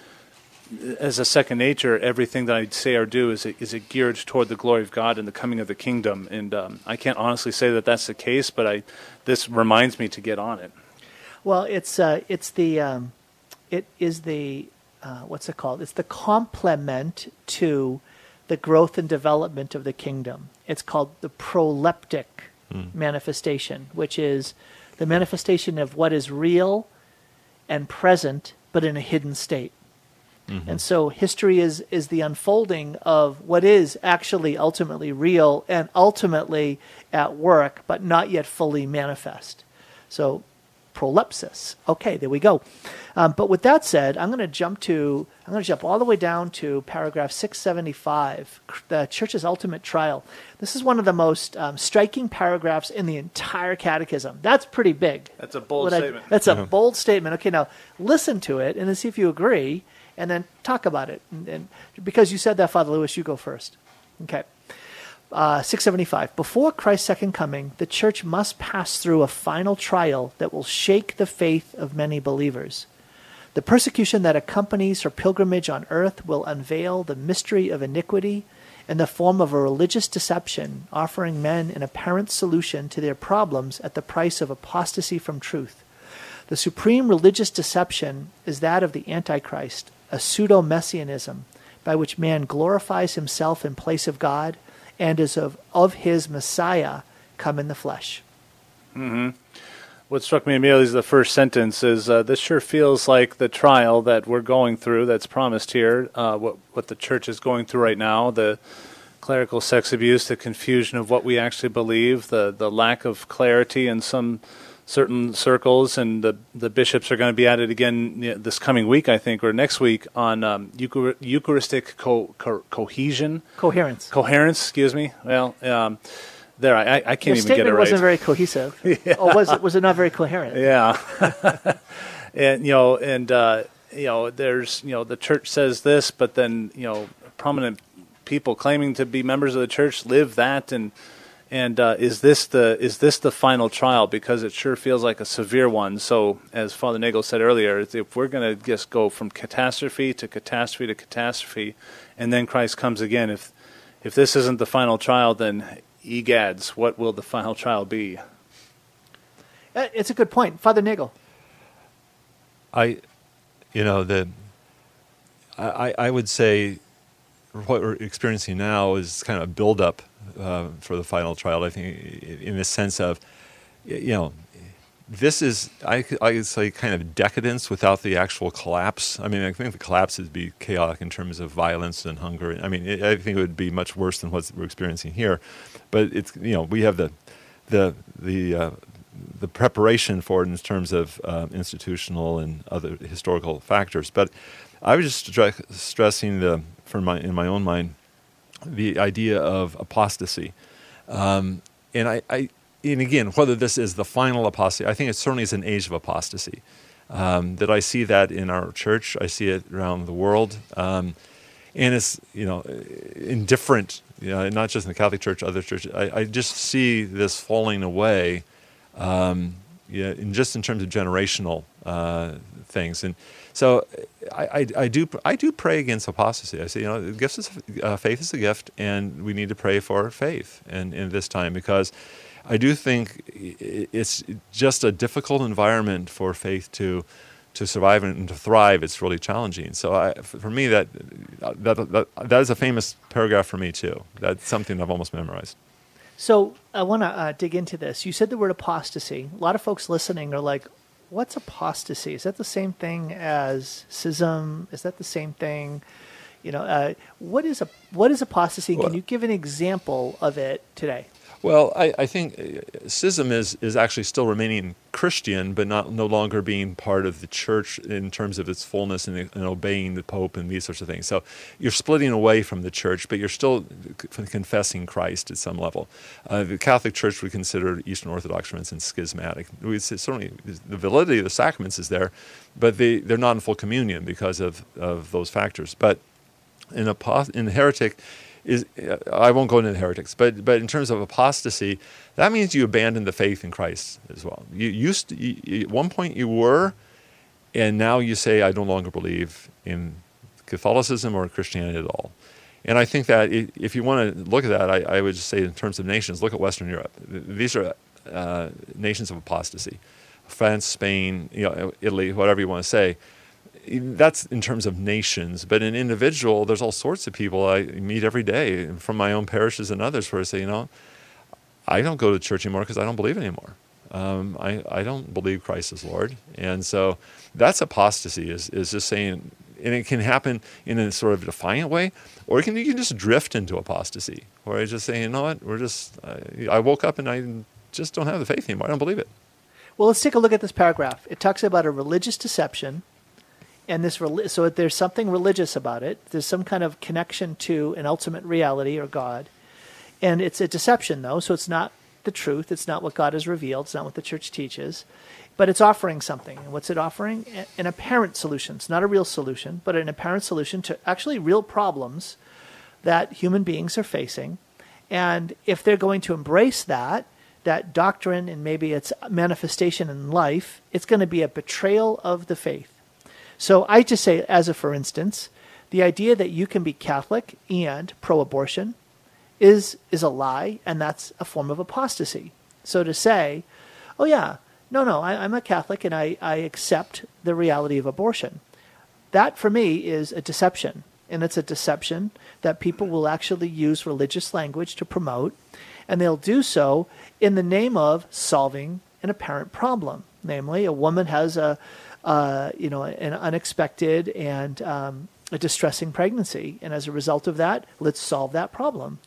as a second nature everything that I say or do is is it geared toward the glory of God and the coming of the kingdom and um, I can't honestly say that that's the case but I this reminds me to get on it well it's uh, it's the um it is the uh, what's it called? It's the complement to the growth and development of the kingdom. It's called the proleptic manifestation, which is the manifestation of what is real and present, but in a hidden state. Mm-hmm. And so history is, is the unfolding of what is actually ultimately real and ultimately at work, but not yet fully manifest. So prolepsis. Okay, there we go. Um, but with that said, I'm going to jump to I'm going to jump all the way down to paragraph 675, the church's ultimate trial. This is one of the most um, striking paragraphs in the entire catechism. That's pretty big. That's a bold What I- statement. that's a bold statement. Okay, now listen to it and then see if you agree, and then talk about it. And, and because you said that, Father Lewis, you go first. Okay. Uh, 675. Before Christ's second coming, the church must pass through a final trial that will shake the faith of many believers. The persecution that accompanies her pilgrimage on earth will unveil the mystery of iniquity in the form of a religious deception, offering men an apparent solution to their problems at the price of apostasy from truth. The supreme religious deception is that of the Antichrist, a pseudo messianism by which man glorifies himself in place of God and is of, of his Messiah come in the flesh. Mm-hmm. What struck me immediately is the first sentence is uh, this sure feels like the trial that we're going through that's promised here, uh, what, what the church is going through right now, the clerical sex abuse, the confusion of what we actually believe, the, the lack of clarity in some certain circles, and the, the bishops are going to be at it again you know, this coming week, I think, or next week on um, Euchar- Eucharistic co- co- cohesion, Coherence. coherence, excuse me. Well, um, there, I, I can't Your even get it statement right. wasn't very cohesive. (laughs) Or was it, was it not very coherent? (laughs) Yeah, (laughs) and you know, and uh, you know, there's you know, the church says this, but then you know, prominent people claiming to be members of the church live that, and and uh, is this the is this the final trial? Because it sure feels like a severe one. So, as Father Nagel said earlier, if we're going to just go from catastrophe to catastrophe to catastrophe, and then Christ comes again, if if this isn't the final trial, then egads, what will the final trial be? Uh, It's a good point. Father Nagel. I, you know, the, I, I- I would say what we're experiencing now is kind of a buildup uh, for the final trial. I think, in the sense of, you know, this is I I say kind of decadence without the actual collapse. I mean, I think the collapse would be chaotic in terms of violence and hunger. I mean, it, I think it would be much worse than what we're experiencing here. But it's you know we have the the the uh, the preparation for it in terms of uh, institutional and other historical factors. But I was just stre- stressing the for my in my own mind the idea of apostasy. Um, and I, I, and again, whether this is the final apostasy, I think it certainly is an age of apostasy. Um, that I see that in our church, I see it around the world, um, and it's you know in different, you know, not just in the Catholic Church, other churches. I, I just see this falling away, um, yeah, in just in terms of generational uh, things, and so I, I, I do I do pray against apostasy. I say you know gifts is, uh, faith is a gift, and we need to pray for faith in, in this time because I do think it's just a difficult environment for faith to to survive and to thrive. It's really challenging. So I, for me, that, that that that is a famous paragraph for me too. That's something I've almost memorized. So I want to uh, dig into this. You said the word apostasy. A lot of folks listening are like, "What's apostasy? Is that the same thing as schism? Is that the same thing?" You know, uh, what is a what is apostasy? And Can you give an example of it today? Well, I, I think uh, schism is, is actually still remaining Christian, but not no longer being part of the church in terms of its fullness and, and obeying the Pope and these sorts of things. So you're splitting away from the church, but you're still confessing Christ at some level. Uh, the Catholic Church would consider Eastern Orthodox, for instance, schismatic. We certainly the validity of the sacraments is there, but they, they're not in full communion because of, of those factors. But in apost- in heretic is uh, I won't go into heretics, but but in terms of apostasy, that means you abandon the faith in Christ as well. You used to, you, at one point you were, and now you say I no longer believe in Catholicism or Christianity at all. And I think that if you want to look at that, I, I would just say in terms of nations, look at Western Europe. These are uh, nations of apostasy, France, Spain, you know, Italy, whatever you want to say that's in terms of nations, but in individual, there's all sorts of people I meet every day from my own parishes and others where I say, you know, I don't go to church anymore because I don't believe anymore. Um, I, I don't believe Christ is Lord. And so that's apostasy, is, is just saying, and it can happen in a sort of defiant way, or it can, you can just drift into apostasy, where I just say, you know what, we're just, I, I woke up and I just don't have the faith anymore. I don't believe it. Well, let's take a look at this paragraph. It talks about a religious deception, and this so there's something religious about it. There's some kind of connection to an ultimate reality or God, and it's a deception though. So it's not the truth. It's not what God has revealed. It's not what the church teaches, but it's offering something. And what's it offering? An apparent solution. It's not a real solution, but an apparent solution to actually real problems that human beings are facing. And if they're going to embrace that, that doctrine and maybe its manifestation in life, it's going to be a betrayal of the faith. So I just say, as a for instance, the idea that you can be Catholic and pro abortion is, is a lie, and that's a form of apostasy. So to say, oh, yeah, no, no, I, am a Catholic and I, I accept the reality of abortion, that for me is a deception. And it's a deception that people will actually use religious language to promote and they'll do so in the name of solving an apparent problem. Namely, a woman has a, uh, you know, an unexpected and um, a distressing pregnancy, and as a result of that, let's solve that problem.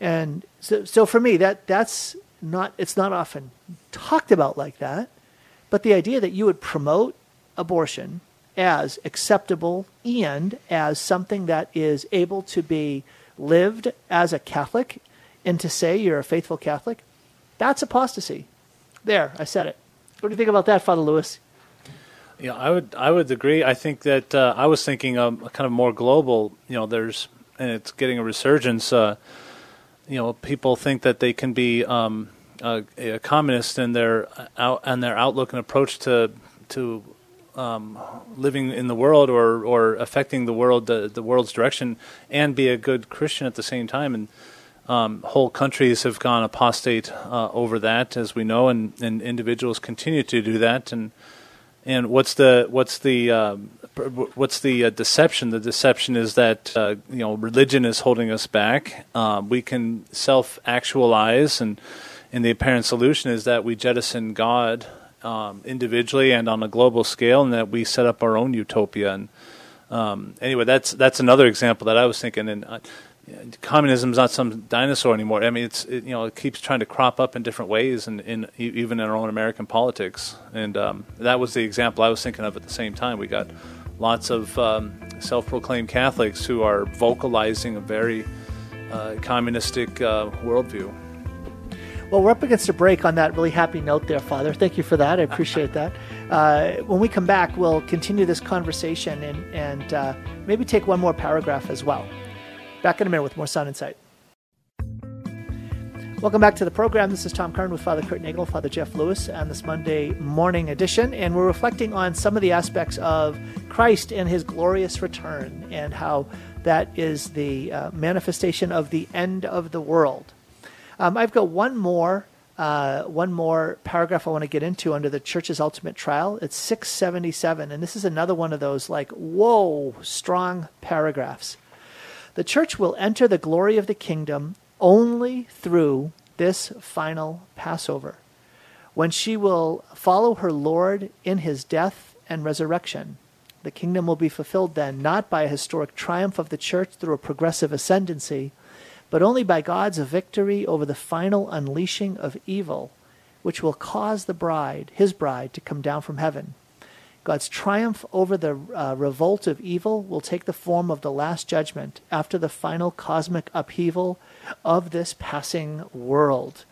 And so, so for me, that that's not it's not often talked about like that, but the idea that you would promote abortion as acceptable and as something that is able to be lived as a Catholic and to say you're a faithful Catholic, that's apostasy. There, I said it. What do you think about that, Father Lewis? Yeah, I would I would agree. I think that uh, I was thinking um, kind of more global. You know, there's and it's getting a resurgence. Uh, you know, people think that they can be um, a, a, communist in their out and their outlook and approach to to um, living in the world or or affecting the world the, the world's direction and be a good Christian at the same time and um, whole countries have gone apostate uh, over that, as we know, and, and individuals continue to do that. And and what's the what's the uh, what's the uh, deception? The deception is that uh, you know religion is holding us back. Um, we can self actualize, and and the apparent solution is that we jettison God um, individually and on a global scale, and that we set up our own utopia. And um, anyway, that's that's another example that I was thinking. And uh, communism is not some dinosaur anymore. I mean, it's it, you know it keeps trying to crop up in different ways, and in, in, even in our own American politics. And um, that was the example I was thinking of at the same time. We got lots of um, self-proclaimed Catholics who are vocalizing a very uh, communistic uh, worldview. Well, we're up against a break on that really happy note there, Father. Thank you for that. I appreciate that. (laughs) Uh, when we come back, we'll continue this conversation and, and uh, maybe take one more paragraph as well. Back in a minute with more Sound Insight. Welcome back to the program. This is Tom Curran with Father Kurt Nagel, Father Jeff Lewis on this Monday morning edition, and we're reflecting on some of the aspects of Christ and his glorious return and how that is the uh, manifestation of the end of the world. Um, I've got one more uh, one more paragraph I want to get into under the church's ultimate trial. It's 677, and this is another one of those like, whoa, strong paragraphs. The church will enter the glory of the kingdom only through this final Passover, when she will follow her Lord in his death and resurrection. The kingdom will be fulfilled then, not by a historic triumph of the church through a progressive ascendancy, but only by God's victory over the final unleashing of evil, which will cause the bride, his bride, to come down from heaven. God's triumph over the uh, revolt of evil will take the form of the last judgment after the final cosmic upheaval of this passing world.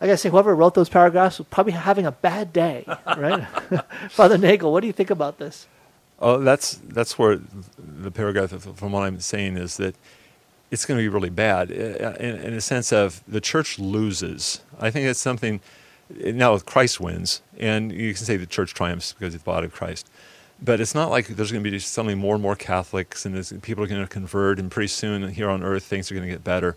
I gotta say, whoever wrote those paragraphs was probably having a bad day, (laughs) right? (laughs) Father Nagel, what do you think about this? Oh, that's that's where the paragraph, from what I'm saying, is that it's going to be really bad uh, in, in a sense of the church loses. I think it's something now Christ wins, and you can say the church triumphs because it's the body of Christ. But it's not like there's going to be suddenly more and more Catholics and people are going to convert, and pretty soon here on earth things are going to get better.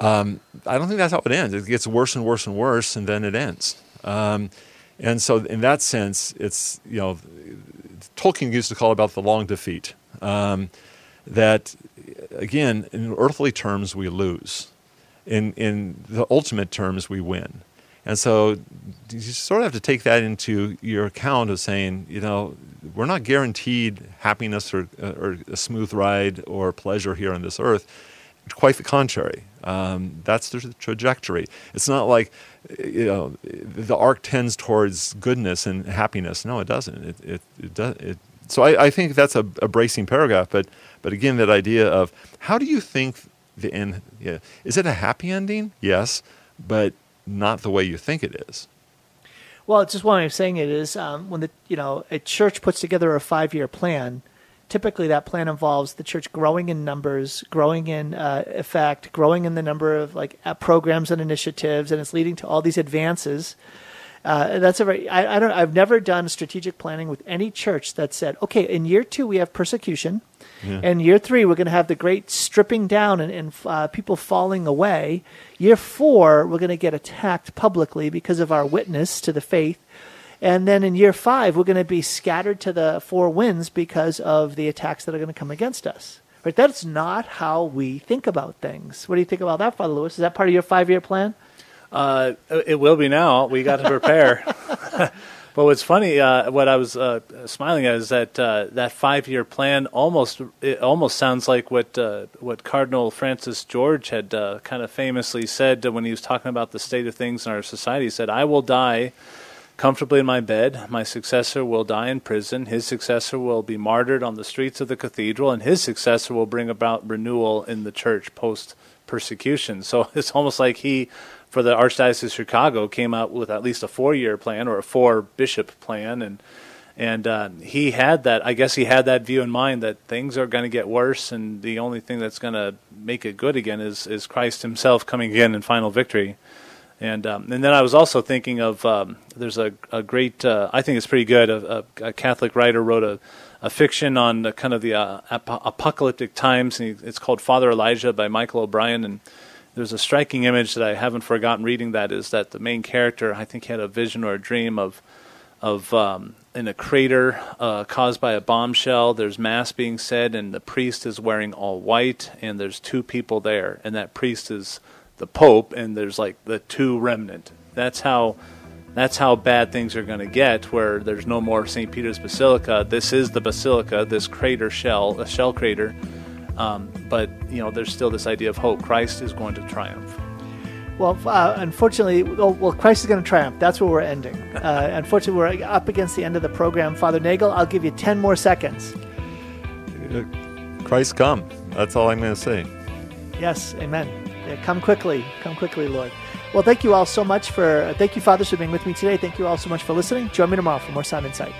Um, I don't think that's how it ends. It gets worse and worse and worse, and then it ends. Um, and so, in that sense, it's you know Tolkien used to call about the long defeat. Um, that again, in earthly terms, we lose. In in the ultimate terms, we win. And so you sort of have to take that into your account of saying, you know, we're not guaranteed happiness or, or a smooth ride or pleasure here on this earth. Quite the contrary. Um, that's the trajectory. It's not like, you know, the arc tends towards goodness and happiness. No, it doesn't. It, it, it does. It, so I, I, think that's a, a bracing paragraph. But, but again, that idea of how do you think the end? Yeah, is it a happy ending? Yes, but not the way you think it is. Well, it's just one way of saying it is um, when the you know a church puts together a five year plan. Typically, that plan involves the church growing in numbers, growing in uh, effect, growing in the number of like programs and initiatives, and it's leading to all these advances. Uh, that's a very I, I don't I've never done strategic planning with any church that said, okay, in year two we have persecution, yeah. And year three, we're going to have the great stripping down and, and uh, people falling away. Year four, we're going to get attacked publicly because of our witness to the faith. And then in year five, we're going to be scattered to the four winds because of the attacks that are going to come against us. Right? That's not how we think about things. What do you think about that, Father Lewis? Is that part of your five year plan? Uh, it will be now. We got to prepare. (laughs) But what's funny, uh, what I was uh, smiling at is that uh, that five-year plan almost it almost sounds like what uh, what Cardinal Francis George had uh, kind of famously said when he was talking about the state of things in our society. He said, "I will die." Comfortably in my bed, my successor will die in prison. His successor will be martyred on the streets of the cathedral, and his successor will bring about renewal in the church post persecution. So (laughs) it's almost like he for the Archdiocese of Chicago came out with at least a four-year plan or a four-bishop plan, and and uh, he had that. I guess he had that view in mind that things are going to get worse, and the only thing that's going to make it good again is is Christ Himself coming again in final victory. And um, and then I was also thinking of um, there's a a great uh, I think it's pretty good a, a, a Catholic writer wrote a a fiction on the, kind of the uh, ap- apocalyptic times. And it's called Father Elijah by Michael O'Brien, and there's a striking image that I haven't forgotten reading. That is that the main character, I think, had a vision or a dream of of um, in a crater uh, caused by a bombshell. There's mass being said, and the priest is wearing all white, and there's two people there, and that priest is the Pope, and there's like the two remnant. That's how that's how bad things are going to get. Where there's no more St. Peter's Basilica. This is the basilica. This crater shell, a shell crater um, but you know, there's still this idea of hope. Christ is going to triumph. Well, uh, unfortunately, well, well, Christ is going to triumph. That's where we're ending. (laughs) Uh, unfortunately, we're up against the end of the program. Father Nagel, I'll give you 10 more seconds. Uh, Christ come. That's all I'm going to say. Yes, amen. Yeah, come quickly. Come quickly, Lord. Well, thank you all so much for, thank you, fathers, for being with me today. Thank you all so much for listening. Join me tomorrow for more Sound Insight.